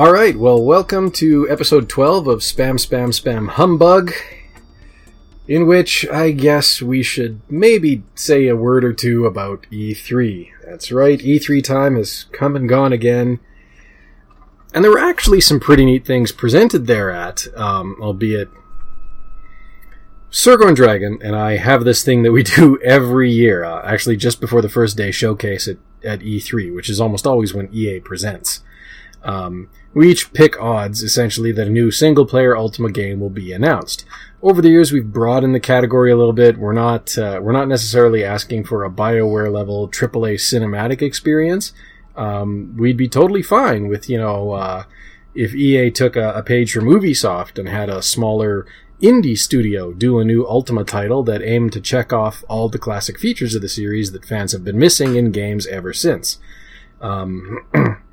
All right, well, welcome to episode 12 of Spam Spam Spam Humbug, in which I guess we should maybe say a word or two about E3. That's right, E3 time has come and gone again. And there were actually some pretty neat things presented there at, um, albeit and Dragon and I have this thing that we do every year, uh, actually just before the first day showcase at, at E3, which is almost always when EA presents. Um, we each pick odds, essentially, that a new single player Ultima game will be announced. Over the years, we've broadened the category a little bit. We're not, uh, we're not necessarily asking for a BioWare level AAA cinematic experience. Um, we'd be totally fine with, you know, uh, if EA took a, a page from Ubisoft and had a smaller indie studio do a new Ultima title that aimed to check off all the classic features of the series that fans have been missing in games ever since. Um,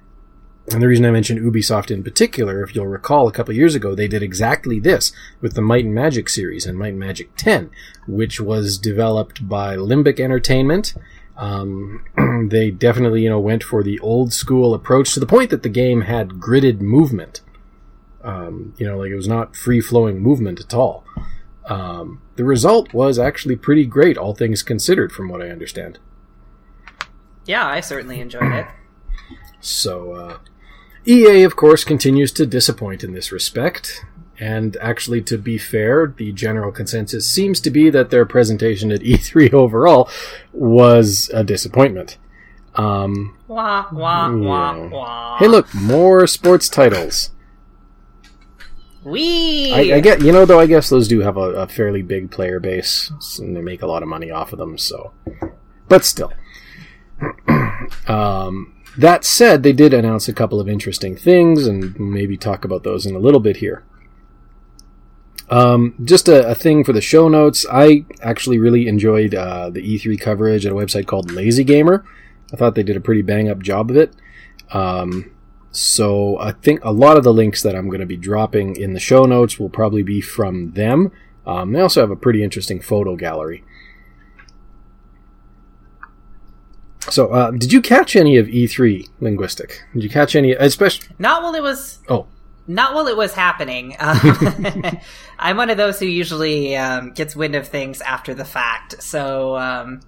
and the reason I mentioned Ubisoft in particular, if you'll recall, a couple years ago, they did exactly this with the Might and Magic series and Might and Magic 10, which was developed by Limbic Entertainment. Um, they definitely, you know, went for the old school approach to the point that the game had gridded movement. Um, you know, like it was not free flowing movement at all. Um, the result was actually pretty great, all things considered, from what I understand. Yeah, I certainly enjoyed it. So, uh, EA, of course, continues to disappoint in this respect. And actually, to be fair, the general consensus seems to be that their presentation at E3 overall was a disappointment. Um, wah, wah, yeah. wah, wah. Hey, look, more sports titles. Wee! I, I get, you know, though, I guess those do have a, a fairly big player base, and they make a lot of money off of them. So, but still, um, that said, they did announce a couple of interesting things, and maybe talk about those in a little bit here. Um, just a, a thing for the show notes. I actually really enjoyed uh, the E3 coverage at a website called Lazy Gamer. I thought they did a pretty bang up job of it. Um, so I think a lot of the links that I'm going to be dropping in the show notes will probably be from them. Um, they also have a pretty interesting photo gallery. So, uh, did you catch any of E3 linguistic? Did you catch any, especially? Not while it was. Oh, Not while it was happening. Um, I'm one of those who usually um, gets wind of things after the fact. So um,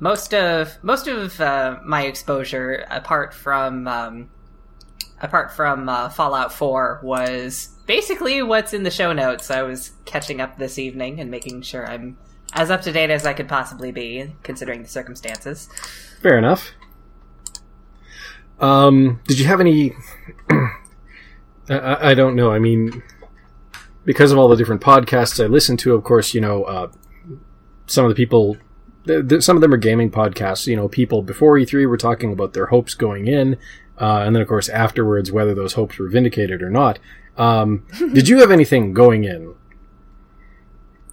most of most of uh, my exposure, apart from um, apart from uh, Fallout 4, was basically what's in the show notes. I was catching up this evening and making sure I'm as up to date as I could possibly be, considering the circumstances. fair enough. Um, did you have any? I- I, don't know. I mean, because of all the different podcasts I listen to, of course, you know, uh, some of the people, th- th- some of them are gaming podcasts. You know, people before E3 were talking about their hopes going in, uh, and then of course afterwards whether those hopes were vindicated or not. Um, did you have anything going in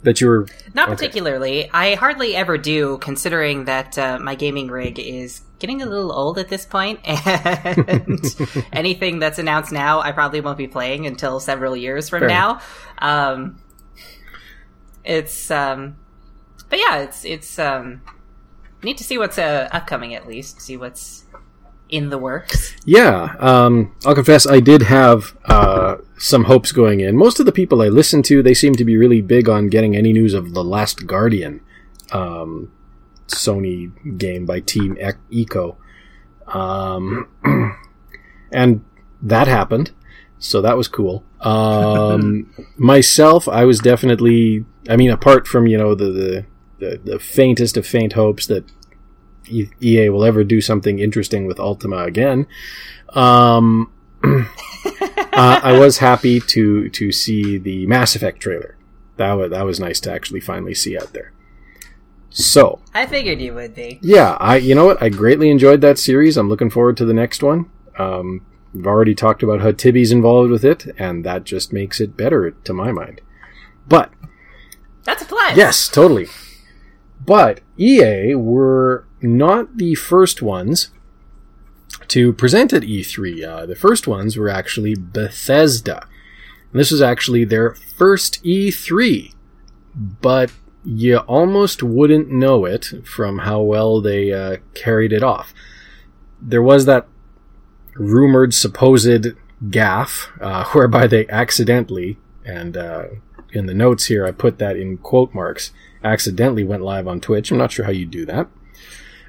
that you were? Not Okay. particularly. I hardly ever do, considering that uh, my gaming rig is getting a little old at this point. and anything that's announced now, I probably won't be playing until several years from Fair now. Um, it's, um, but yeah, it's it's um, neat to see what's uh, upcoming at least, see what's in the works. Yeah, um, I'll confess I did have uh, some hopes going in. Most of the people I listen to, they seem to be really big on getting any news of the Last Guardian, um, Sony game by Team Ico, um, and that happened. So that was cool. Um, myself, I was definitely. I mean, apart from you know the the, the, the faintest of faint hopes that EA will ever do something interesting with Ultima again. Um, uh, I was happy to to see the Mass Effect trailer. That was that was nice to actually finally see out there. So I figured you would be. yeah, I you know what I greatly enjoyed that series. I'm looking forward to the next one. Um, we've already talked about how Tibby's involved with it, and that just makes it better to my mind. But That's a plus. Yes, totally. But EA were not the first ones to present at E3. Uh, the first ones were actually Bethesda. And this was actually their first E3, but you almost wouldn't know it from how well they uh, carried it off. There was that rumored, supposed gaff, uh, whereby they accidentally, and uh, in the notes here I put that in quote marks, accidentally went live on Twitch. I'm not sure how you do that.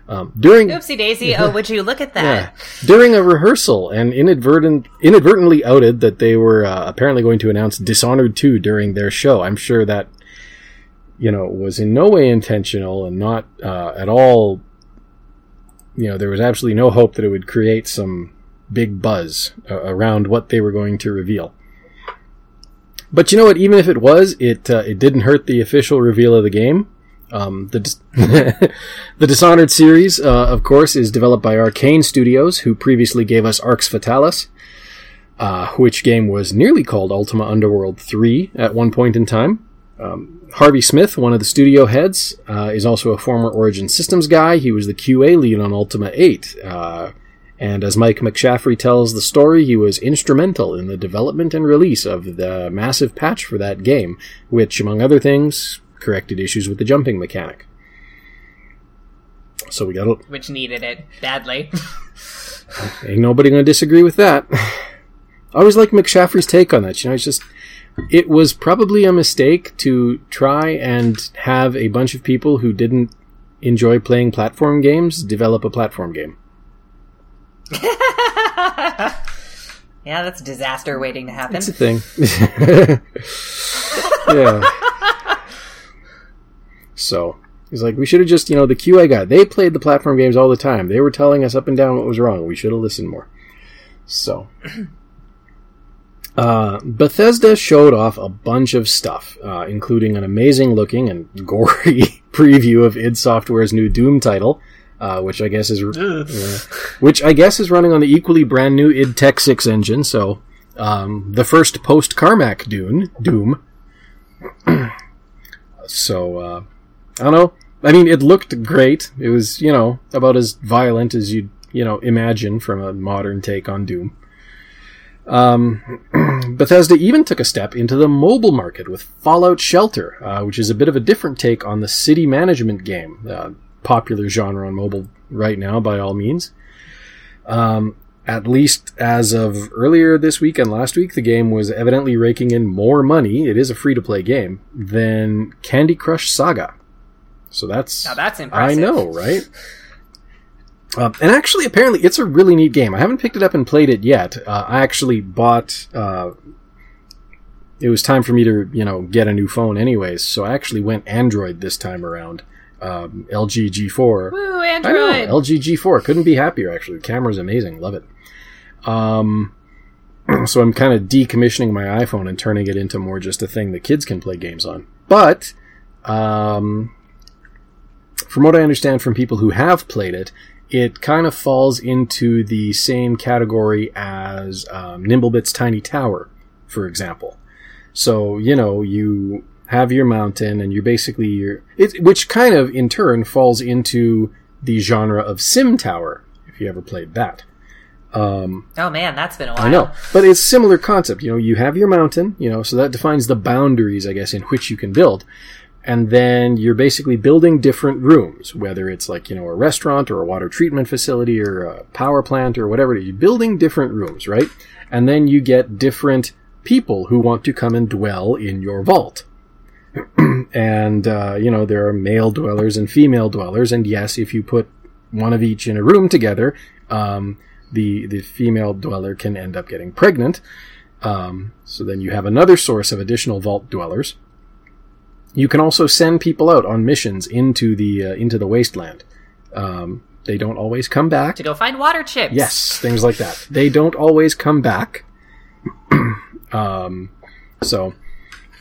Um, during Oopsie daisy! Oh, would you look at that? yeah, during a rehearsal, and inadvertent inadvertently outed that they were uh, apparently going to announce Dishonored 2 during their show. I'm sure that you know was in no way intentional and not uh, at all. You know, there was absolutely no hope that it would create some big buzz uh, around what they were going to reveal. But you know what? Even if it was, it uh, it didn't hurt the official reveal of the game. Um, the the Dishonored series, uh, of course, is developed by Arcane Studios, who previously gave us Arx Fatalis, uh, which game was nearly called Ultima Underworld 3 at one point in time. Um, Harvey Smith, one of the studio heads, uh, is also a former Origin Systems guy. He was the QA lead on Ultima 8. And as Mike McShaffry tells the story, he was instrumental in the development and release of the massive patch for that game, which, among other things, corrected issues with the jumping mechanic. So we got a, Which needed it badly. ain't nobody gonna disagree with that. I always like McShaffry's take on that. You know, it's just it was probably a mistake to try and have a bunch of people who didn't enjoy playing platform games develop a platform game. yeah, that's disaster waiting to happen. It's a thing. yeah. So he's like, we should have just, you know, the QA guy. They played the platform games all the time. They were telling us up and down what was wrong. We should have listened more. So. Uh, Bethesda showed off a bunch of stuff, uh, including an amazing looking and gory preview of id Software's new Doom title, uh, which I guess is uh, which I guess is running on the equally brand new id Tech 6 engine. So um, the first post Carmack Dune Doom. so uh, I don't know. I mean, it looked great. It was you know about as violent as you'd you know imagine from a modern take on Doom. Um, Bethesda even took a step into the mobile market with Fallout Shelter, uh, which is a bit of a different take on the city management game, uh, popular genre on mobile right now, by all means. Um, at least as of earlier this week and last week, the game was evidently raking in more money. It is a free to play game than Candy Crush Saga. So that's Now that's I know, right? Um, and actually, apparently, it's a really neat game. I haven't picked it up and played it yet. Uh, I actually bought. Uh, it was time for me to, you know, get a new phone, anyways. So I actually went Android this time around. Um, LG G4. Woo, I Android! know, LG G4. Couldn't be happier, actually. The camera's amazing. Love it. Um, so I'm kind of decommissioning my iPhone and turning it into more just a thing that kids can play games on. But, um, from what I understand from people who have played it, it kind of falls into the same category as um, Nimblebit's Tiny Tower, for example. So, you know, you have your mountain and you're basically your it, which kind of in turn falls into the genre of sim tower if you ever played that. Um, Oh man, that's been a while. i know. but it's similar concept you know you have your mountain you know so that defines the boundaries i guess in which you can build. And then you're basically building different rooms whether it's like you know a restaurant or a water treatment facility or a power plant or whatever it is. You're building different rooms right? And then you get different people who want to come and dwell in your vault and uh, you know there are male dwellers and female dwellers and yes if you put one of each in a room together um, the the female dweller can end up getting pregnant um, so then you have another source of additional vault dwellers you can also send people out on missions into the uh, into the wasteland um, they don't always come back To go find water chips. Yes, things like that. They don't always come back. um, so,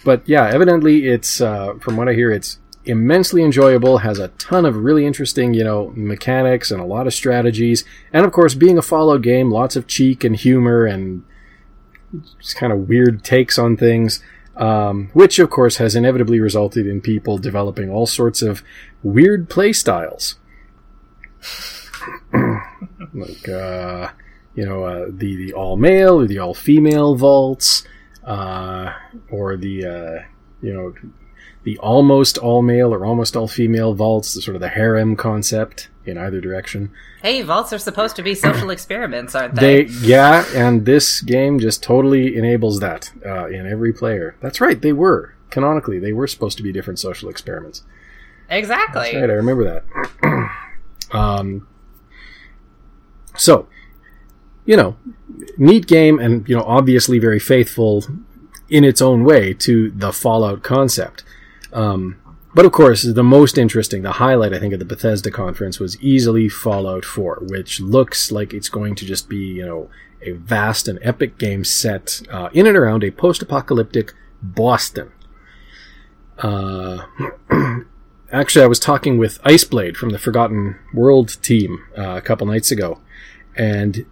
but yeah, evidently it's uh, from what I hear, it's immensely enjoyable. Has a ton of really interesting, you know, mechanics and a lot of strategies, and of course, being a Fallout game, lots of cheek and humor and just kind of weird takes on things. Um, which of course has inevitably resulted in people developing all sorts of weird play styles like uh, you know uh, the the all male or the all female vaults, uh, or the uh, you know the almost all male or almost all female vaults, the sort of the harem concept in either direction. Hey, vaults are supposed to be social experiments, aren't they? They, yeah, and this game just totally enables that uh, in every player. That's right, they were canonically they were supposed to be different social experiments. Exactly. That's right, I remember that. um, so, you know, neat game, and you know, obviously very faithful in its own way to the Fallout concept. Um, but of course, the most interesting, the highlight, I think, of the Bethesda conference was easily Fallout 4, which looks like it's going to just be, you know, a vast and epic game set uh, in and around a post-apocalyptic Boston. Uh, actually, I was talking with Iceblade from the Forgotten World team uh, a couple nights ago, and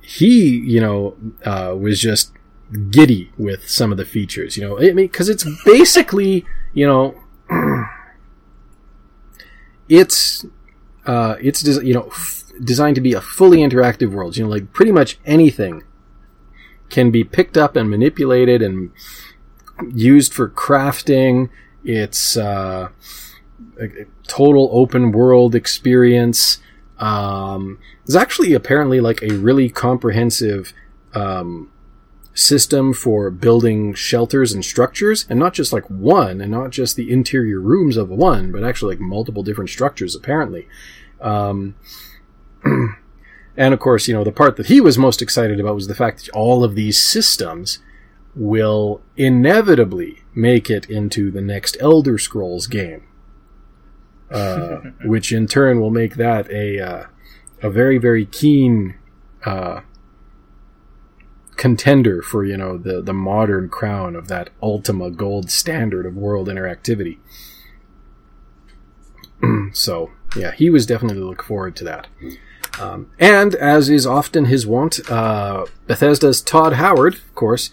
he, you know, uh, was just giddy with some of the features. You know, I mean, because it's basically, you know, it's uh, it's you know f- designed to be a fully interactive world. You know, like pretty much anything can be picked up and manipulated and used for crafting. It's uh, a total open world experience. Um, there's actually apparently like a really comprehensive um, system for building shelters and structures, and not just like one, and not just the interior rooms of one, but actually like multiple different structures apparently. Um, and of course, you know, the part that he was most excited about was the fact that all of these systems will inevitably make it into the next Elder Scrolls game, uh, which in turn will make that a uh, a very very keen uh, contender for you know the the modern crown of that Ultima gold standard of world interactivity. so yeah, he was definitely looking forward to that. Um, and as is often his wont, uh, Bethesda's Todd Howard, of course,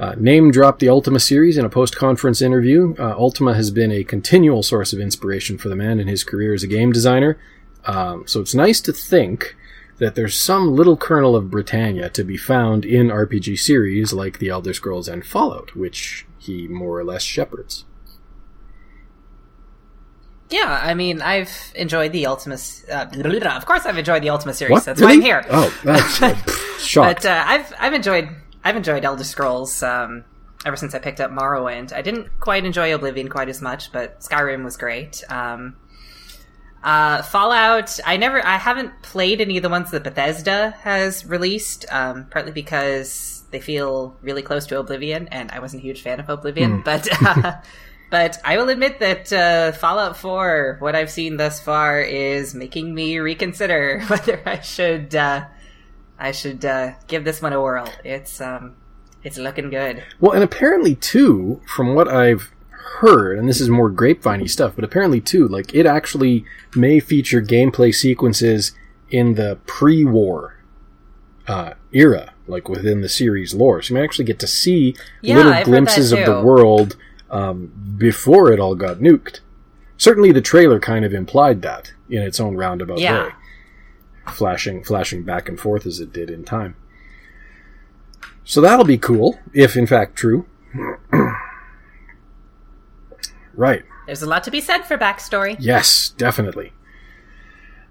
uh, name dropped the Ultima series in a post conference interview. Uh, Ultima has been a continual source of inspiration for the man in his career as a game designer. Um, so it's nice to think that there's some little kernel of Britannia to be found in RPG series like The Elder Scrolls and Fallout, which he more or less shepherds. Yeah, I mean, I've enjoyed the Ultima. Uh, of course, I've enjoyed the Ultima series. What? That's Really? why I'm here. Oh, that's uh, pff, shocked. But uh, I've I've enjoyed I've enjoyed Elder Scrolls um, ever since I picked up Morrowind. I didn't quite enjoy Oblivion quite as much, but Skyrim was great. Um, uh, Fallout, I never, I haven't played any of the ones that Bethesda has released, um, partly because they feel really close to Oblivion, and I wasn't a huge fan of Oblivion. But, uh, but I will admit that uh, Fallout 4, what I've seen thus far, is making me reconsider whether I should, uh, I should uh, give this one a whirl. It's, um, it's looking good. Well, and apparently too, from what I've heard, and this is more grapeviney stuff, but apparently too, like it actually may feature gameplay sequences in the pre-war uh, era, like within the series lore. So you may actually get to see Yeah, little I've glimpses of the world um, before it all got nuked. Certainly, the trailer kind of implied that in its own roundabout Yeah. way, flashing flashing back and forth as it did in time. So that'll be cool, if in fact true. right. There's a lot to be said for backstory. Yes, definitely.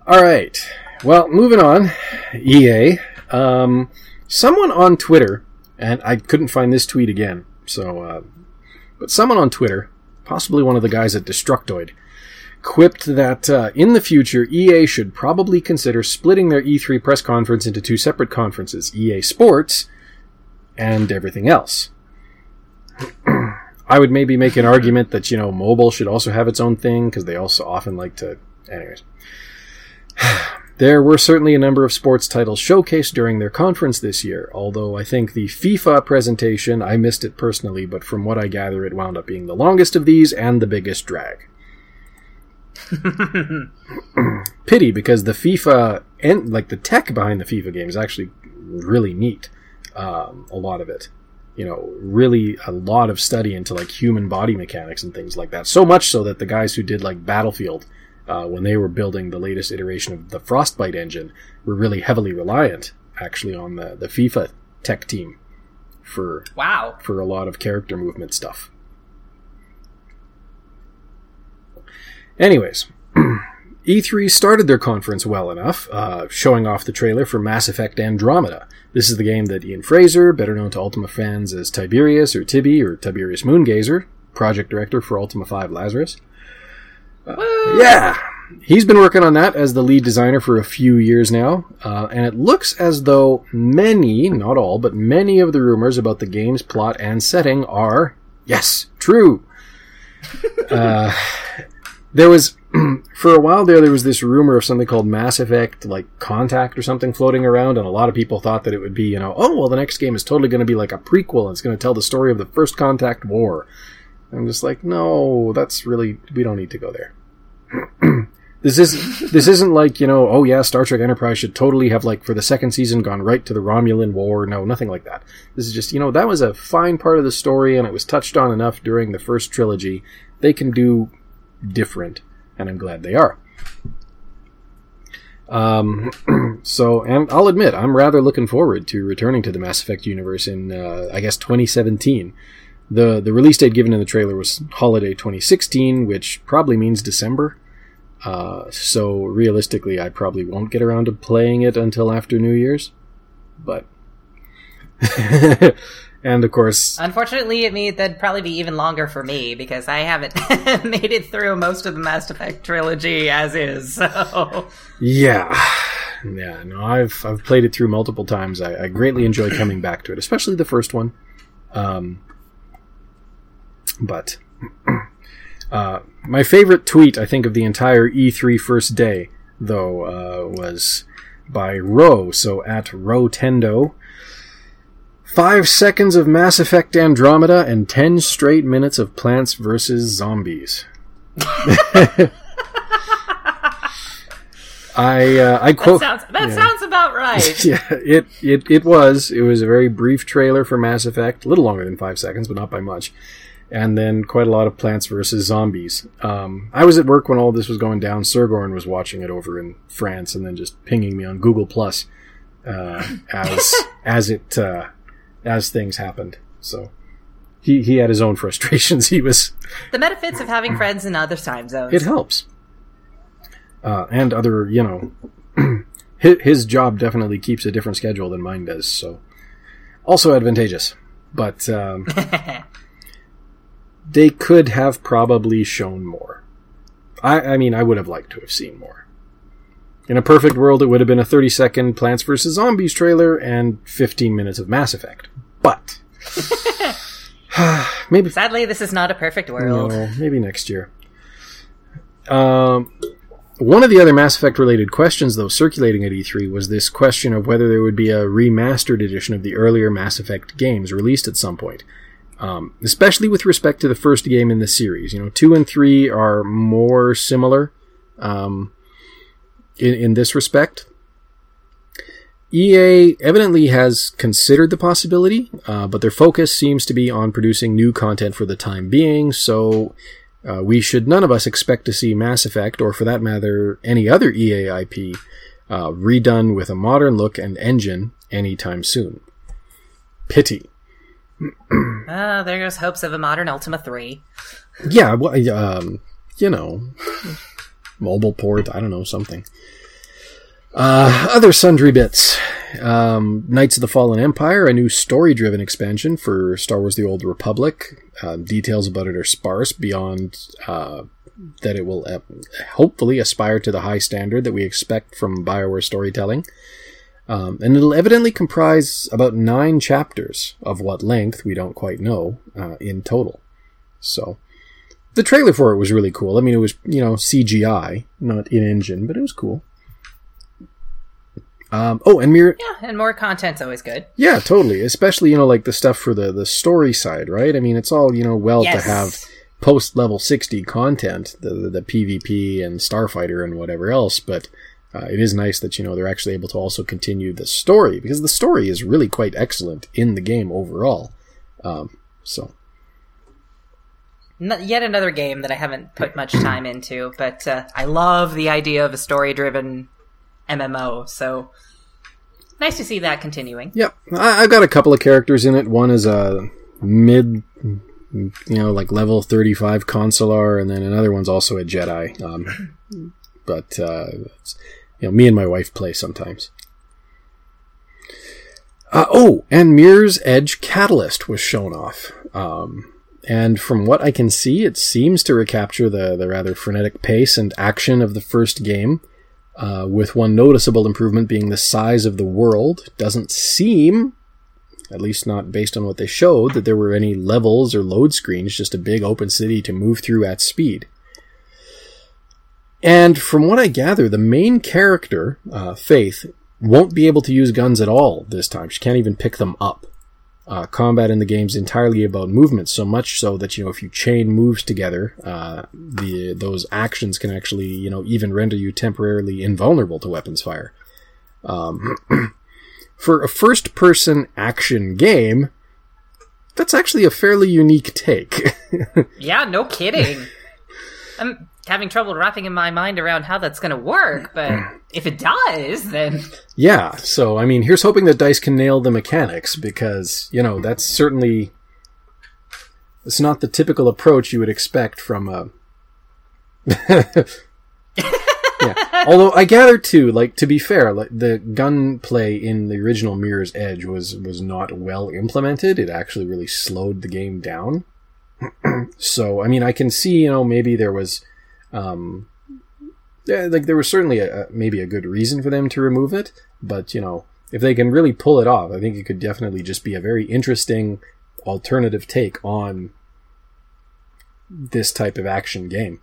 All right. Well, moving on. EA. Um, someone on Twitter, and I couldn't find this tweet again, so, uh, but someone on Twitter, possibly one of the guys at Destructoid, quipped that uh, in the future, EA should probably consider splitting their E3 press conference into two separate conferences EA Sports and everything else. I would maybe make an argument that, you know, mobile should also have its own thing because they also often like to. Anyways. There were certainly a number of sports titles showcased during their conference this year, although I think the FIFA presentation, I missed it personally, but from what I gather, it wound up being the longest of these and the biggest drag. Pity, because the FIFA and like the tech behind the FIFA game is actually really neat. Um, a lot of it, you know, really a lot of study into like human body mechanics and things like that. So much so that the guys who did like Battlefield, uh, when they were building the latest iteration of the Frostbite engine, were really heavily reliant actually on the the FIFA tech team for Wow. for a lot of character movement stuff. Anyways, E3 started their conference well enough, uh, showing off the trailer for Mass Effect Andromeda. This is the game that Ian Fraser, better known to Ultima fans as Tiberius or Tibby or Tiberius Moongazer, project director for Ultima 5 Lazarus. Uh, yeah, he's been working on that as the lead designer for a few years now, uh, and it looks as though many, not all, but many of the rumors about the game's plot and setting are, yes, true. there was for a while there there was this rumor of something called mass effect like contact or something floating around and a lot of people thought that it would be you know oh well the next game is totally going to be like a prequel and it's going to tell the story of the first contact war. I'm just like no that's really we don't need to go there. This is this isn't like you know oh yeah star trek enterprise should totally have like for the second season gone right to the romulan war. No nothing like that. This is just you know that was a fine part of the story and it was touched on enough during the first trilogy. They can do different and I'm glad they are. Um, so, and I'll admit, I'm rather looking forward to returning to the Mass Effect universe in, uh, I guess, 2017. The the release date given in the trailer was holiday 2016, which probably means December. Uh, so realistically, I probably won't get around to playing it until after New Year's. But and of course, unfortunately, it means that'd probably be even longer for me because I haven't made it through most of the Mass Effect trilogy as is. So yeah, yeah. No, I've I've played it through multiple times. I, I greatly enjoy coming back to it, especially the first one. Um, but uh, my favorite tweet, I think, of the entire E3 first day, though, uh, was by Ro. So at Rotendo Five seconds of Mass Effect Andromeda and ten straight minutes of Plants vs. Zombies. I uh, I quote that, sounds, that yeah. sounds, about right. yeah, it, it it was. It was a very brief trailer for Mass Effect, a little longer than five seconds, but not by much. And then quite a lot of Plants vs Zombies. Um, I was at work when all this was going down. Sergorn was watching it over in France, and then just pinging me on Google Plus uh, as as it uh, as things happened. So he he had his own frustrations. He was the benefits of having friends in other time zones. It helps, uh, and other you know, his, his job definitely keeps a different schedule than mine does. So also advantageous, but um, they could have probably shown more. I, I mean, I would have liked to have seen more. In a perfect world, it would have been a 30 second Plants vs. Zombies trailer and 15 minutes of Mass Effect. But. maybe. Sadly, this is not a perfect world. No, maybe next year. Um, one of the other Mass Effect related questions, though, circulating at E3 was this question of whether there would be a remastered edition of the earlier Mass Effect games released at some point. Um, especially with respect to the first game in the series. You know, 2 and 3 are more similar. Um, in, in this respect. EA evidently has considered the possibility, uh, but their focus seems to be on producing new content for the time being, so uh, we should none of us expect to see Mass Effect, or for that matter, any other EA IP, uh, redone with a modern look and engine anytime soon. Pity. Ah, there goes hopes of a modern Ultima 3. Yeah, well, um, you know, mobile port, I don't know, something. Uh, other sundry bits. Um, Knights of the Fallen Empire, a new story driven expansion for Star Wars The Old Republic. Uh, details about it are sparse beyond uh, that it will uh, hopefully aspire to the high standard that we expect from Bioware storytelling. Um, and it'll evidently comprise about nine chapters, of what length we don't quite know, uh, in total. So, the trailer for it was really cool. I mean, it was, you know, CGI, not in engine, but it was cool. Um, oh, and Mir. Yeah, and more content's always good. Yeah, totally. Especially, you know, like the stuff for the, the story side, right? I mean, it's all, you know, well yes. to have post level 60 content, the, the, the, PvP and Starfighter and whatever else, but uh, it is nice that, you know, they're actually able to also continue the story because the story is really quite excellent in the game overall. Um, so yet another game that I haven't put much time into, but uh, I love the idea of a story driven MMO, so nice to see that continuing. Yep. I, have got a couple of characters in it. One is a mid you know, like level 35 consular, and then another one's also a Jedi. Um, but, uh, you know, me and my wife play sometimes. Uh, oh, and Mirror's Edge Catalyst was shown off. Um, and from what I can see, it seems to recapture the, the rather frenetic pace and action of the first game, uh, with one noticeable improvement being the size of the world. Doesn't seem, at least not based on what they showed, that there were any levels or load screens, just a big open city to move through at speed. And from what I gather, the main character, uh, Faith, won't be able to use guns at all this time. She can't even pick them up. Uh, combat in the game is entirely about movement, so much so that you know if you chain moves together, uh, the those actions can actually you know even render you temporarily invulnerable to weapons fire. Um, for a first-person action game, that's actually a fairly unique take. yeah, no kidding. I'm having trouble wrapping in my mind around how that's going to work, but if it does, then yeah. So I mean, here's hoping that Dice can nail the mechanics because you know that's certainly it's not the typical approach you would expect from a. yeah. Although I gather too, like to be fair, like the gunplay in the original Mirror's Edge was was not well implemented. It actually really slowed the game down. So I mean, I can see you know maybe there was um, yeah, like there was certainly a, maybe a good reason for them to remove it, but you know, if they can really pull it off, I think it could definitely just be a very interesting alternative take on this type of action game.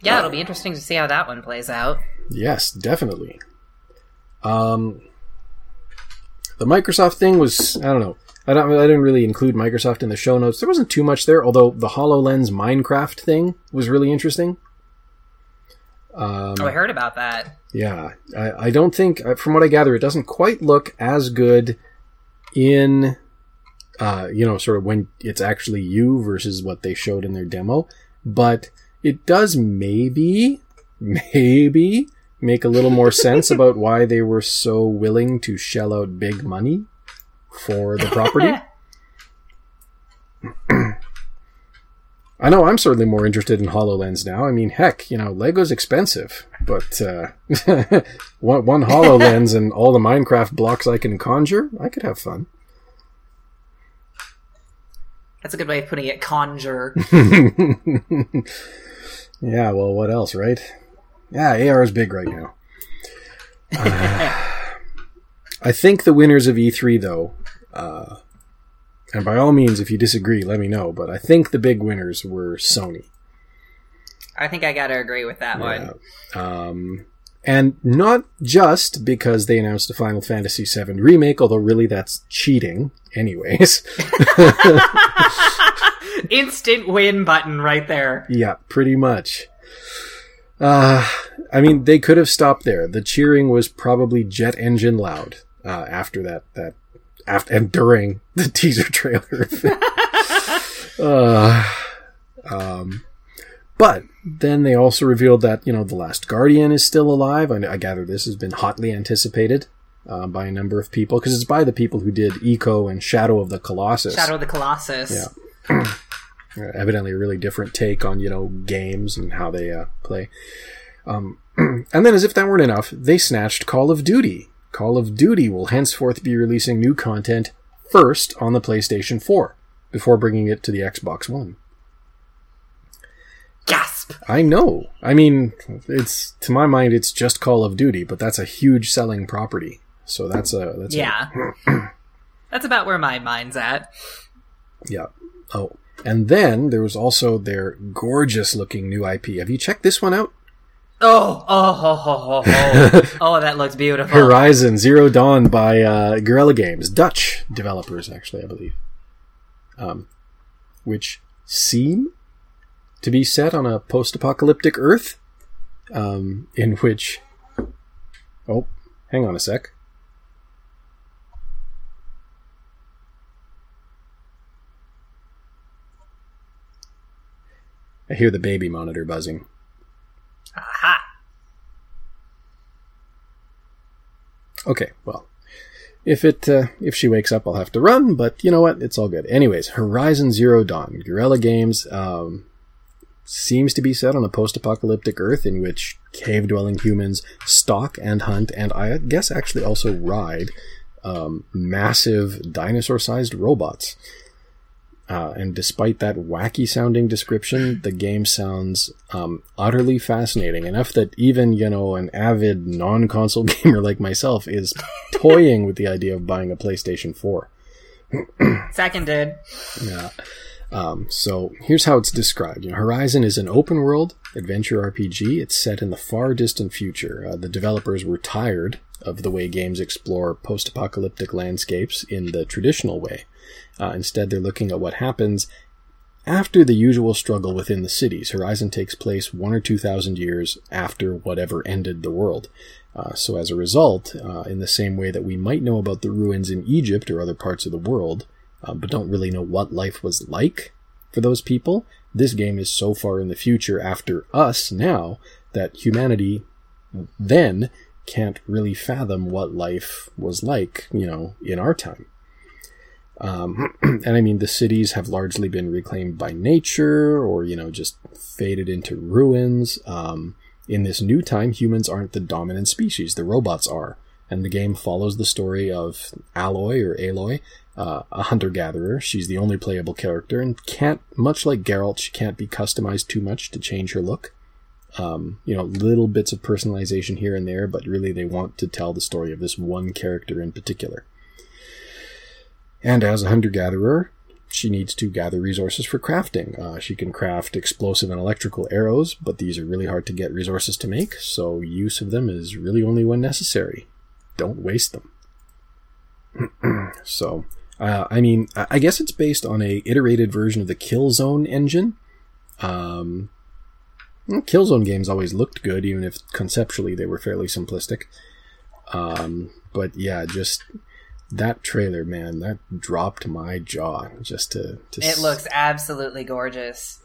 Yeah, it'll be interesting to see how that one plays out. Yes, definitely. Um, the Microsoft thing was I don't know. I don't. I didn't really include Microsoft in the show notes. There wasn't too much there, although the Hololens Minecraft thing was really interesting. Um, oh, I heard about that. Yeah, I, I don't think, uh, from what I gather, it doesn't quite look as good in, uh, you know, sort of when it's actually you versus what they showed in their demo. But it does maybe, maybe make a little more sense about why they were so willing to shell out big money for the property. I know I'm certainly more interested in HoloLens now. I mean, heck, you know, Lego's expensive, but uh, one, one HoloLens and all the Minecraft blocks I can conjure, I could have fun. That's a good way of putting it, conjure. yeah, well, what else, right? Yeah, AR is big right now. Uh, I think the winners of E3, though, uh, and by all means, if you disagree, let me know. But I think the big winners were Sony. I think I gotta agree with that yeah. one. Um, and not just because they announced a Final Fantasy VII remake, although really that's cheating, anyways. Instant win button right there. Yeah, pretty much. Uh, I mean, they could have stopped there. The cheering was probably jet engine loud uh, after that that after and during the teaser trailer. uh, um, but then they also revealed that you know the Last Guardian is still alive. I, I gather this has been hotly anticipated uh, by a number of people because it's by the people who did Ico and Shadow of the Colossus. Shadow of the Colossus. Yeah. Evidently, a really different take on you know games and how they uh, play. Um, and then, as if that weren't enough, they snatched Call of Duty Call of Duty will henceforth be releasing new content first on the PlayStation 4 before bringing it to the Xbox One. Gasp! I know. I mean, it's to my mind, it's just Call of Duty, but that's a huge selling property. So that's a that's yeah. A, that's about where my mind's at. Yeah. Oh, and then there was also their gorgeous looking new IP. Have you checked this one out? Oh, oh, oh, oh, oh, oh, that looks beautiful. Horizon Zero Dawn by uh, Guerrilla Games, Dutch developers, actually, I believe, um, which seem to be set on a post-apocalyptic Earth, um, in which, oh, hang on a sec. I hear the baby monitor buzzing. Aha! Okay, well, if it uh, if she wakes up, I'll have to run. But you know what? It's all good. Anyways, Horizon Zero Dawn, Guerrilla Games, um, seems to be set on a post-apocalyptic Earth in which cave-dwelling humans stalk and hunt, and I guess actually also ride um, massive dinosaur-sized robots. Uh, and despite that wacky sounding description, the game sounds um, utterly fascinating enough that even you know an avid non-console gamer like myself is toying with the idea of buying a PlayStation 4. Seconded. Yeah. Um, so here's how it's described. You know, Horizon is an open world adventure RPG. It's set in the far distant future. Uh, the developers were tired of the way games explore post apocalyptic landscapes in the traditional way. Uh, instead, they're looking at what happens after the usual struggle within the cities. Horizon takes place one or two thousand years after whatever ended the world. Uh, so, as a result, uh, in the same way that we might know about the ruins in Egypt or other parts of the world, uh, but don't really know what life was like for those people. This game is so far in the future after us now that humanity then can't really fathom what life was like, you know, in our time. Um, and I mean, the cities have largely been reclaimed by nature or, you know, just faded into ruins. Um, in this new time, humans aren't the dominant species, the robots are. And the game follows the story of Alloy or Aloy, uh, a hunter gatherer. She's the only playable character and can't, much like Geralt, she can't be customized too much to change her look. Um, you know, little bits of personalization here and there, but really they want to tell the story of this one character in particular. And as a hunter gatherer, she needs to gather resources for crafting. Uh, she can craft explosive and electrical arrows, but these are really hard to get resources to make, so use of them is really only when necessary. Don't waste them. so, uh, I mean, I guess it's based on a iterated version of the Killzone engine. Um, Killzone games always looked good, even if conceptually they were fairly simplistic. Um, but yeah, just that trailer, man, that dropped my jaw. Just to, to it looks absolutely gorgeous.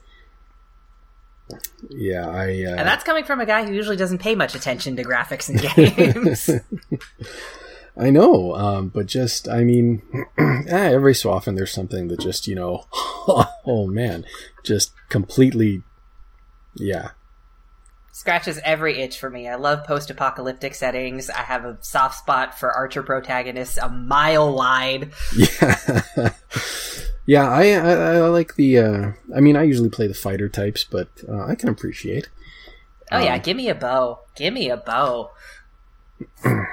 Yeah, I. Uh, and that's coming from a guy who usually doesn't pay much attention to graphics in games. I know, um, but just, I mean, eh, every so often there's something that just, you know, oh man, just completely, yeah. Scratches every itch for me. I love post apocalyptic settings. I have a soft spot for Archer protagonists a mile wide. Yeah. yeah, I, I, I, like the, uh, I mean, I usually play the fighter types, but uh, I can appreciate. Oh, um, yeah, give me a bow. Give me a bow.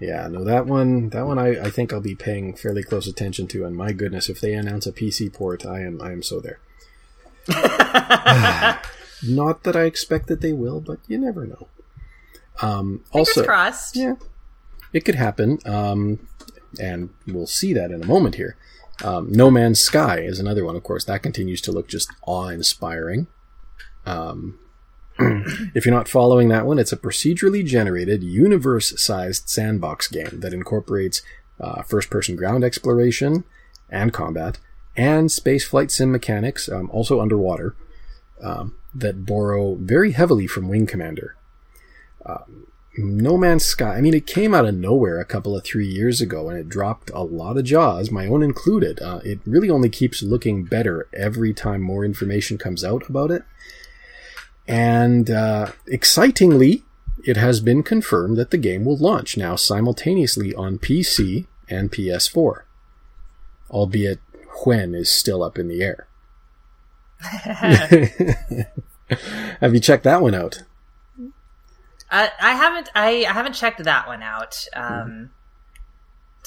Yeah, no, that one, that one, I, I think I'll be paying fairly close attention to. And my goodness, if they announce a PC port, I am, I am so there. Not that I expect that they will, but you never know. Um, also, crossed. yeah, it could happen, um, and we'll see that in a moment here. Um, no Man's Sky is another one, of course. That continues to look just awe-inspiring. Um, if you're not following that one, it's a procedurally generated, universe sized sandbox game that incorporates uh, first person ground exploration and combat, and space flight sim mechanics, um, also underwater, um, that borrow very heavily from Wing Commander. Um, no Man's Sky, I mean, it came out of nowhere a couple of three years ago and it dropped a lot of jaws, my own included. Uh, it really only keeps looking better every time more information comes out about it. And uh, excitingly, it has been confirmed that the game will launch now simultaneously on PC and PS4, albeit when is still up in the air. Have you checked that one out? Uh, I haven't. I, I haven't checked that one out. Um,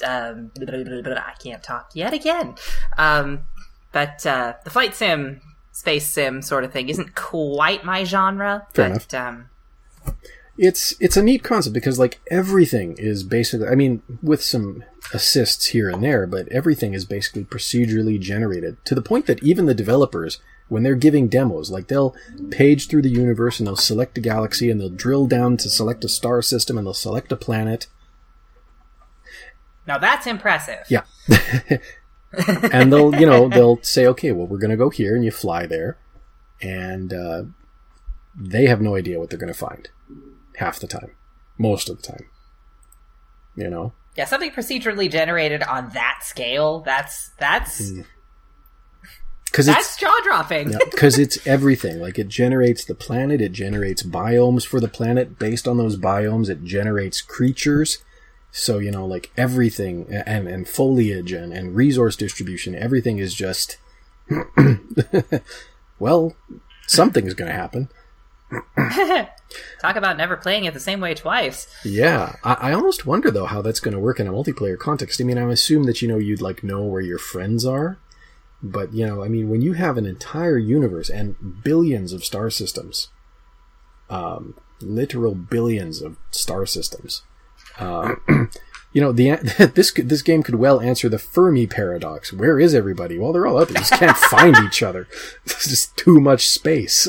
um, I can't talk yet again. Um, but uh, the flight sim space sim sort of thing isn't quite my genre. Fair but, enough. It's it's a neat concept because like everything is basically I mean with some assists here and there, but everything is basically procedurally generated to the point that even the developers when they're giving demos, like they'll page through the universe and they'll select a galaxy and they'll drill down to select a star system and they'll select a planet. Now that's impressive. Yeah. and they'll you know they'll say okay well we're going to go here and you fly there and uh, they have no idea what they're going to find half the time most of the time You know, Yeah, something procedurally generated on that scale. That's that's hmm. because that's it's jaw dropping. because it's everything. Like it generates the planet, it generates biomes for the planet. Based on those biomes, it generates creatures. So you know, like everything and and foliage and and resource distribution, everything is just. well, something's going to happen. Talk about never playing it the same way twice. Yeah, I, I almost wonder though how that's going to work in a multiplayer context. I mean, I assume that you know you'd like know where your friends are, but you know, I mean, when you have an entire universe and billions of star systems, um, literal billions of star systems, uh, you know, the this this game could well answer the Fermi paradox. Where is everybody? Well, they're all out there. Just can't find each other. There's just too much space.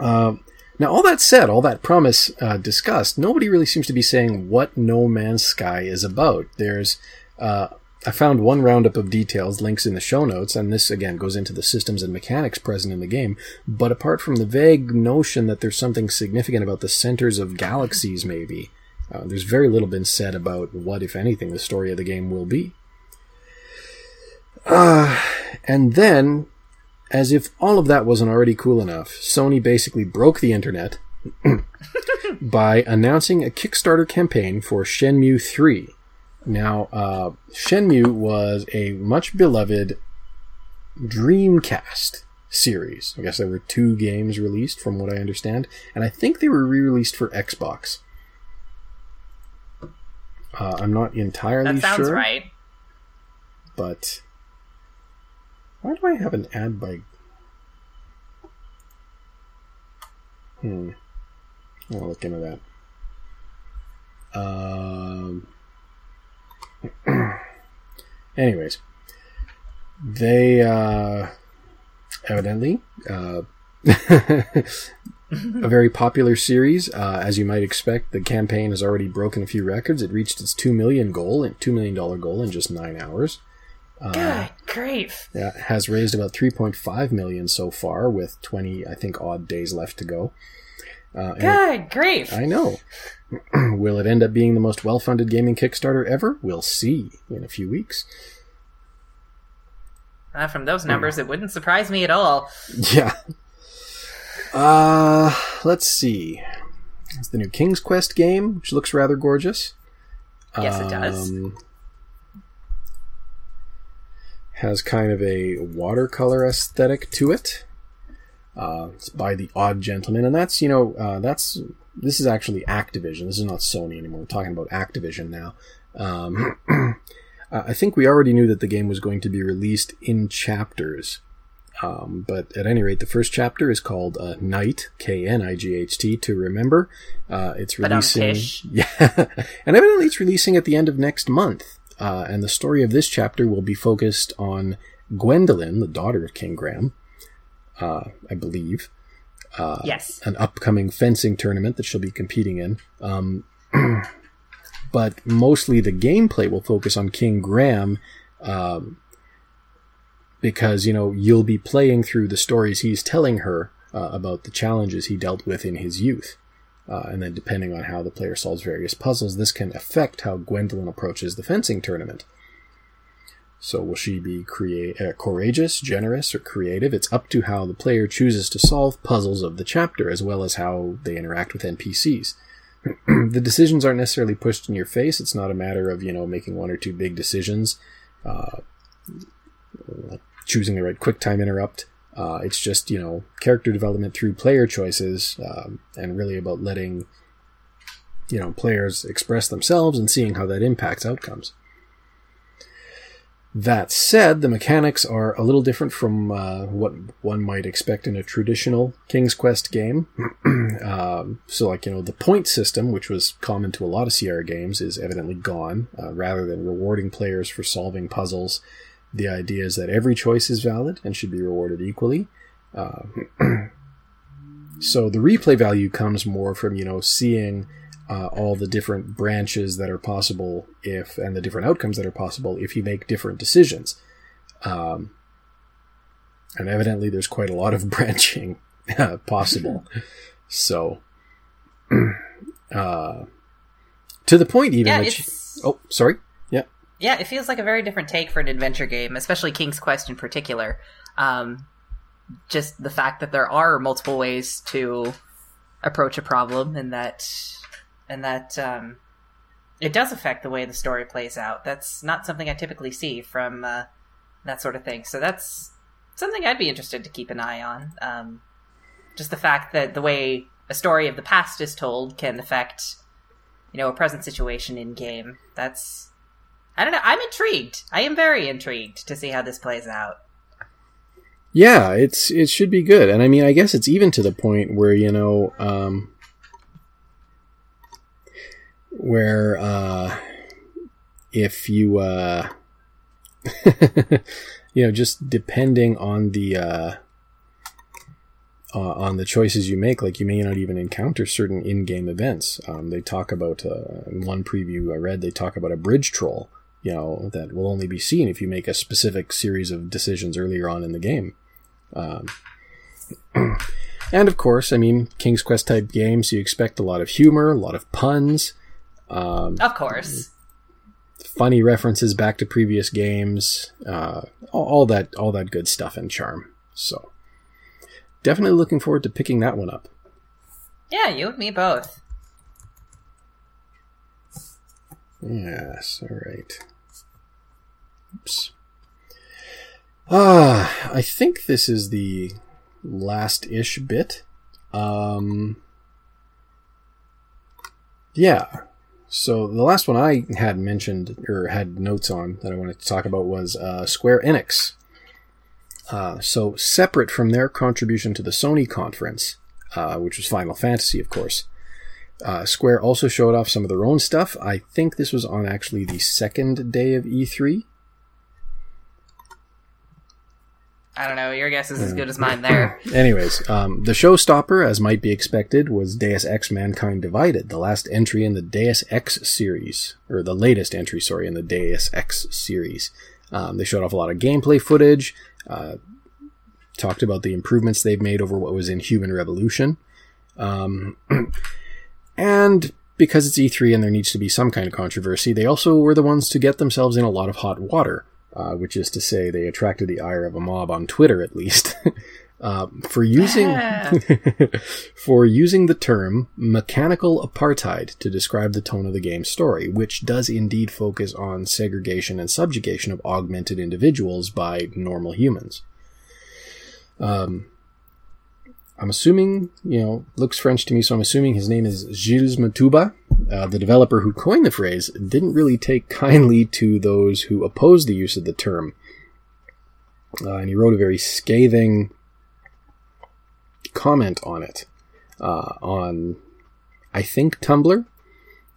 Um, now, all that said, all that promise uh, discussed, nobody really seems to be saying what No Man's Sky is about. There's, uh, I found one roundup of details, links in the show notes, and this again goes into the systems and mechanics present in the game. But apart from the vague notion that there's something significant about the centers of galaxies, maybe, uh, there's very little been said about what, if anything, the story of the game will be. Uh, and then as if all of that wasn't already cool enough, Sony basically broke the internet by announcing a Kickstarter campaign for Shenmue 3. Now, uh, Shenmue was a much beloved Dreamcast series. I guess there were two games released, from what I understand, and I think they were re released for Xbox. Uh, I'm not entirely sure. That sounds sure, right. but why do I have an ad by? Hmm. I'll look into that. Um. anyways, they uh, evidently uh, a very popular series. Uh, as you might expect, the campaign has already broken a few records. It reached its two million goal, two million dollar goal in just nine hours. Good grief. Yeah, has raised about 3.5 million so far, with 20, I think, odd days left to go. Uh, Good grief. I know. Will it end up being the most well-funded gaming Kickstarter ever? We'll see in a few weeks. Uh, from those numbers, it wouldn't surprise me at all. Yeah. Uh, let's see. It's the new King's Quest game, which looks rather gorgeous. Yes, it does. Um, has kind of a watercolor aesthetic to it. Uh, it's by the Odd Gentlemen, and that's you know uh, that's this is actually Activision. This is not Sony anymore. We're talking about Activision now. Um, I think we already knew that the game was going to be released in chapters, um, but at any rate, the first chapter is called uh, Knight K N I G H T to remember. Uh, it's releasing, yeah, and evidently it's releasing at the end of next month. Uh, and the story of this chapter will be focused on Gwendolyn, the daughter of King Graham, uh, I believe. Uh, yes. An upcoming fencing tournament that she'll be competing in. Um, but mostly the gameplay will focus on King Graham, um, because you know you'll be playing through the stories he's telling her uh, about the challenges he dealt with in his youth. Uh, and then, depending on how the player solves various puzzles, this can affect how Gwendolyn approaches the fencing tournament. So, will she be uh, courageous, generous, or creative? It's up to how the player chooses to solve puzzles of the chapter, as well as how they interact with NPCs. the decisions aren't necessarily pushed in your face. It's not a matter of you know making one or two big decisions, uh, choosing the right quick time interrupt. Uh, it's just you know character development through player choices, um, and really about letting you know players express themselves and seeing how that impacts outcomes. That said, the mechanics are a little different from uh, what one might expect in a traditional King's Quest game. um, so, like, you know, the point system, which was common to a lot of Sierra games, is evidently gone. Uh, rather than rewarding players for solving puzzles, the idea is that every choice is valid and should be rewarded equally. Uh, so, the replay value comes more from, you know, seeing uh, all the different branches that are possible if, and the different outcomes that are possible if you make different decisions. Um, and evidently, there's quite a lot of branching uh, possible. So, uh, to the point even Yeah, she- oh, sorry. Yeah. It feels like a very different take for an adventure game, especially King's Quest in particular. Um, just the fact that there are multiple ways to approach a problem, and that and that um, it does affect the way the story plays out. That's not something I typically see from uh, that sort of thing. So that's something I'd be interested to keep an eye on. Um, just the fact that the way a story of the past is told can affect, you know, a present situation in game. That's I don't know. I'm intrigued. I am very intrigued to see how this plays out. Yeah, it's it should be good, and I mean, I guess it's even to the point where you know, um, where uh, if you uh, you know, just depending on the uh, uh, on the choices you make, like you may not even encounter certain in-game events. Um, they talk about uh, in one preview I read, they talk about a bridge troll. You know that will only be seen if you make a specific series of decisions earlier on in the game. Um, and of course, I mean, King's Quest type games, you expect a lot of humor, a lot of puns, um, Of course. funny references back to previous games, uh, all, all that, all that good stuff and charm. So, definitely looking forward to picking that one up. Yeah, you and me both. Yes, all right. Oops. Ah, I think this is the last-ish bit. Um, yeah. So the last one I had mentioned or had notes on that I wanted to talk about was uh, Square Enix. Uh, so separate from their contribution to the Sony conference, uh, which was Final Fantasy, of course. Uh, Square also showed off some of their own stuff. I think this was on actually the second day of E E3. I don't know. Your guess is as good as mine there. Anyways, um, the showstopper, as might be expected, was Deus Ex Mankind Divided, the last entry in the Deus Ex series, or the latest entry, sorry, in the Deus Ex series. Um, they showed off a lot of gameplay footage, uh, talked about the improvements they've made over what was in Human Revolution. Um, and because it's E3 and there needs to be some kind of controversy, they also were the ones to get themselves in a lot of hot water, uh, which is to say, they attracted the ire of a mob on Twitter, at least, uh, for using for using the term mechanical apartheid to describe the tone of the game's story, which does indeed focus on segregation and subjugation of augmented individuals by normal humans. Um, I'm assuming, you know, looks French to me, so I'm assuming his name is Gilles Matouba. Uh, the developer who coined the phrase didn't really take kindly to those who opposed the use of the term. Uh, and he wrote a very scathing comment on it uh, on, I think, Tumblr.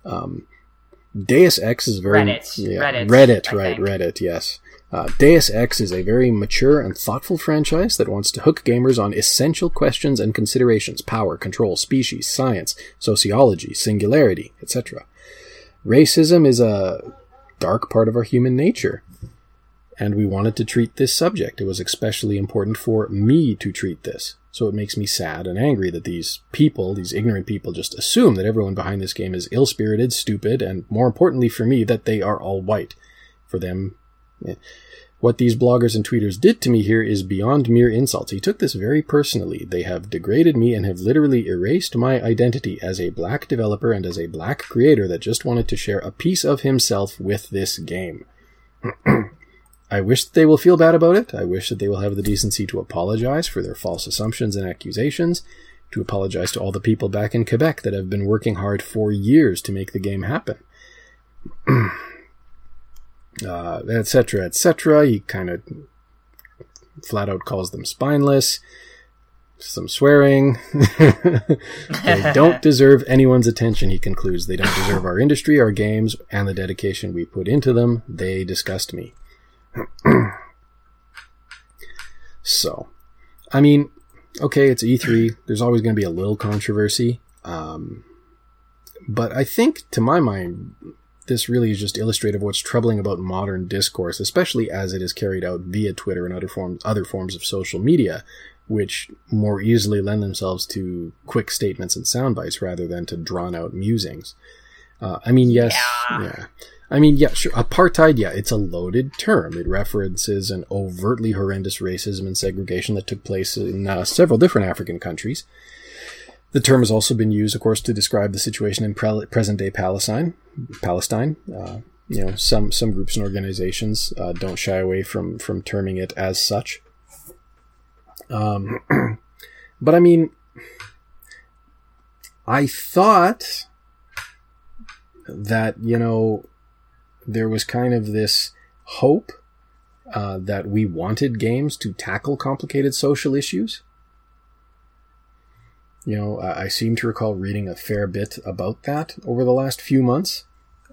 Um, Deus Ex is very Reddit. yeah, Reddit, Reddit, right? Reddit, yes. Uh, Deus Ex is a very mature and thoughtful franchise that wants to hook gamers on essential questions and considerations power, control, species, science, sociology, singularity, etc. Racism is a dark part of our human nature, and we wanted to treat this subject. It was especially important for me to treat this. So it makes me sad and angry that these people, these ignorant people, just assume that everyone behind this game is ill spirited, stupid, and more importantly for me, that they are all white. For them, Eh. what these bloggers and tweeters did to me here is beyond mere insults. He took this very personally. They have degraded me and have literally erased my identity as a black developer and as a black creator that just wanted to share a piece of himself with this game. I wish that they will feel bad about it. I wish that they will have the decency to apologize for their false assumptions and accusations, to apologize to all the people back in Quebec that have been working hard for years to make the game happen. uh, etc., etc. He kind of flat out calls them spineless. Some swearing. they don't deserve anyone's attention, he concludes. They don't deserve our industry, our games, and the dedication we put into them. They disgust me. so, I mean, okay, it's E3. There's always going to be a little controversy. Um, but I think, to my mind, this really is just illustrative of what's troubling about modern discourse, especially as it is carried out via Twitter and other forms, other forms of social media, which more easily lend themselves to quick statements and sound bites rather than to drawn out musings. Uh, I mean, yes, Yeah. yeah. I mean, yeah, sure. Apartheid, yeah, it's a loaded term. It references an overtly horrendous racism and segregation that took place in uh, several different African countries. The term has also been used, of course, to describe the situation in pre- present-day Palestine. Palestine, uh, you know, some some groups and organizations uh, don't shy away from from terming it as such. Um, but I mean, I thought that you know there was kind of this hope uh, that we wanted games to tackle complicated social issues. You know, I, I seem to recall reading a fair bit about that over the last few months.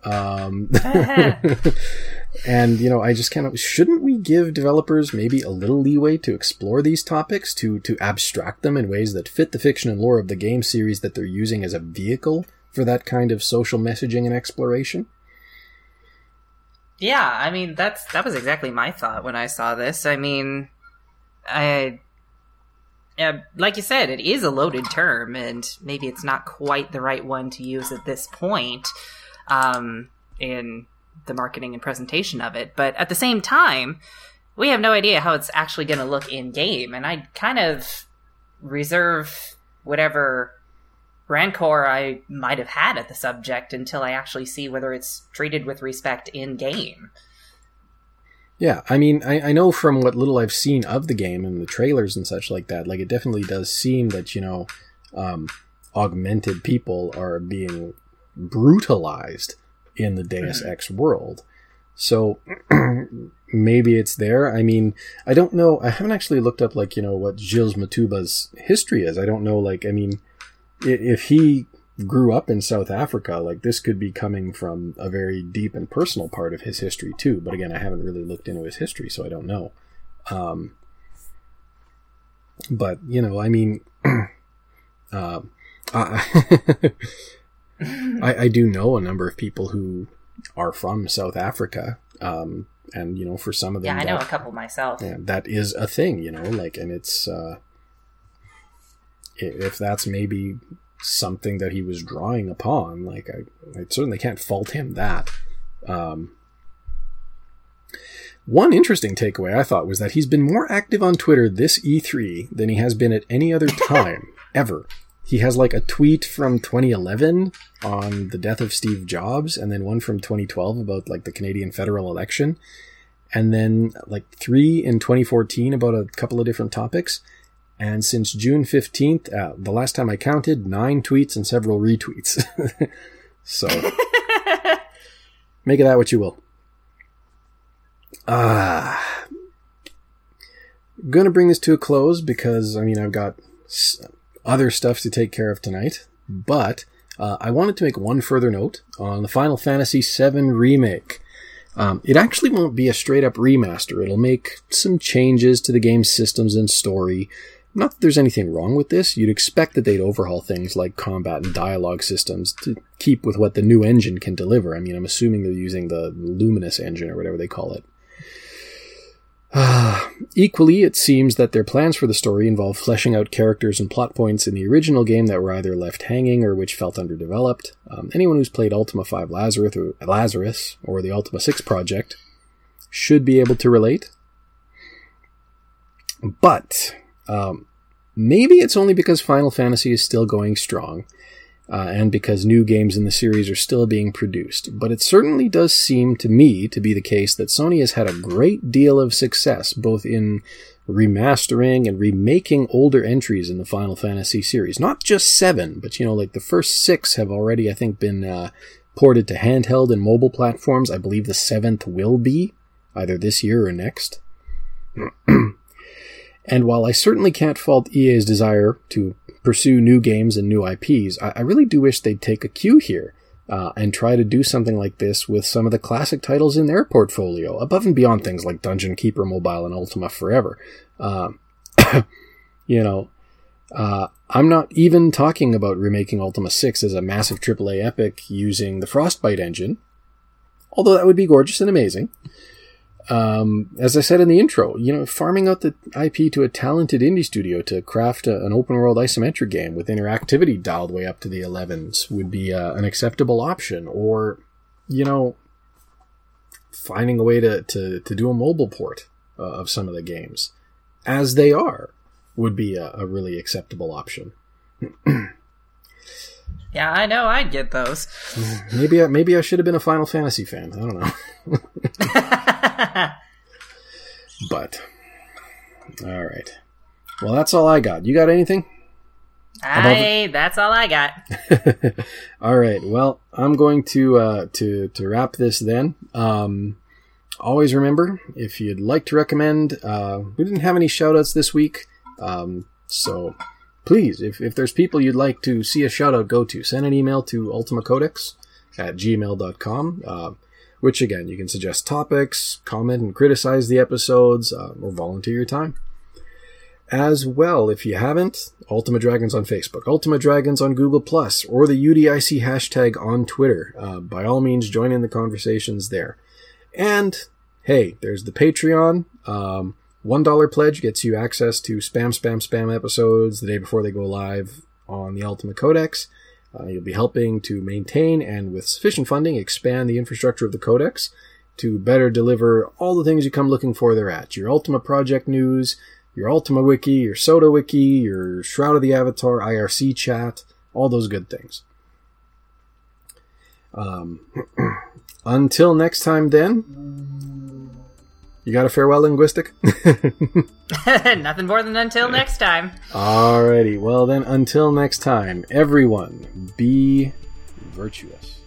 Um, and you know, I just kind of shouldn't we give developers maybe a little leeway to explore these topics, to to abstract them in ways that fit the fiction and lore of the game series that they're using as a vehicle for that kind of social messaging and exploration? Yeah, I mean that's that was exactly my thought when I saw this. I mean, I yeah, like you said, it is a loaded term, and maybe it's not quite the right one to use at this point um, in the marketing and presentation of it. But at the same time, we have no idea how it's actually going to look in game, and I kind of reserve whatever rancor I might have had at the subject until I actually see whether it's treated with respect in game. Yeah, I mean, I, I know from what little I've seen of the game and the trailers and such like that, like it definitely does seem that, you know, um, augmented people are being brutalized in the Deus Ex world. So maybe it's there. I mean, I don't know. I haven't actually looked up, like, you know, what Gilles Matouba's history is. I don't know, like, I mean, if he grew up in South Africa, like this could be coming from a very deep and personal part of his history too. But again, I haven't really looked into his history, so I don't know. Um, but you know, I mean, uh, I, I I do know a number of people who are from South Africa, um, and you know, for some of them, Yeah, I know a couple myself. yeah, that is a thing, you know, like, and it's, uh, if that's maybe something that he was drawing upon, like, I, I certainly can't fault him that. Um, one interesting takeaway I thought was that he's been more active on Twitter this E3 than he has been at any other time, ever. He has like a tweet from 2011 on the death of Steve Jobs, and then one from 2012 about like the Canadian federal election and then like three in 2014 about a couple of different topics. And since June 15th, uh, the last time I counted, nine tweets and several retweets. so make of that what you will. Ah. gonna bring this to a close because, I mean, I've got s- other stuff to take care of tonight, but uh, I wanted to make one further note on the Final Fantasy VII Remake. Um, it actually won't be a straight up remaster. It'll make some changes to the game's systems and story. Not that there's anything wrong with this. You'd expect that they'd overhaul things like combat and dialogue systems to keep with what the new engine can deliver. I mean, I'm assuming they're using the Luminous engine or whatever they call it. Ah, equally, it seems that their plans for the story involve fleshing out characters and plot points in the original game that were either left hanging or which felt underdeveloped. Um, anyone who's played Ultima 5 Lazarus or, Lazarus or the Ultima 6 project should be able to relate. But um, maybe it's only because Final Fantasy is still going strong uh, and because new games in the series are still being produced. But it certainly does seem to me to be the case that Sony has had a great deal of success both in remastering and remaking older entries in the Final Fantasy series. Not just seven, but you know, like the first six have already, I think, been uh, ported to handheld and mobile platforms. I believe the seventh will be either this year or next. And while I certainly can't fault EA's desire to pursue new games and new IPs, I, I really do wish they'd take a cue here uh, and try to do something like this with some of the classic titles in their portfolio, above and beyond things like Dungeon Keeper Mobile and Ultima Forever. Uh, you know, uh, I'm not even talking about remaking Ultima 6 as a massive AAA epic using the Frostbite engine, although that would be gorgeous and amazing. Um, as I said in the intro, you know, farming out the IP to a talented indie studio to craft a, an open world isometric game with interactivity dialed way up to the 11s would be uh, an acceptable option. Or, you know, finding a way to, to, to do a mobile port uh, of some of the games as they are would be a, a really acceptable option. yeah, I know. I'd get those. maybe I, maybe I should have been a Final Fantasy fan. I don't know. but all right. Well, that's all I got. You got anything? I that's all I got. all right. Well, I'm going to uh, to to wrap this then. Um, always remember if you'd like to recommend. Uh, we didn't have any shoutouts this week, um, so please, if, if there's people you'd like to see a shout out go to, send an email to ultimacodex at gmail.com. Uh, which again, you can suggest topics, comment and criticize the episodes, uh, or volunteer your time. As well, if you haven't, Ultima Dragons on Facebook, Ultima Dragons on Google Plus, or the UDIC hashtag on Twitter. Uh, by all means, join in the conversations there. And hey, there's the Patreon. Um, $1 pledge gets you access to spam, spam, spam episodes the day before they go live on the Ultima Codex. Uh, you'll be helping to maintain and, with sufficient funding, expand the infrastructure of the Codex to better deliver all the things you come looking for there at your Ultima Project news, your Ultima Wiki, your SotA Wiki, your Shroud of the Avatar, IRC chat, all those good things. Um, until next time, then. You got a farewell linguistic? Nothing more than until next time. Alrighty, well then, until next time, everyone, be virtuous.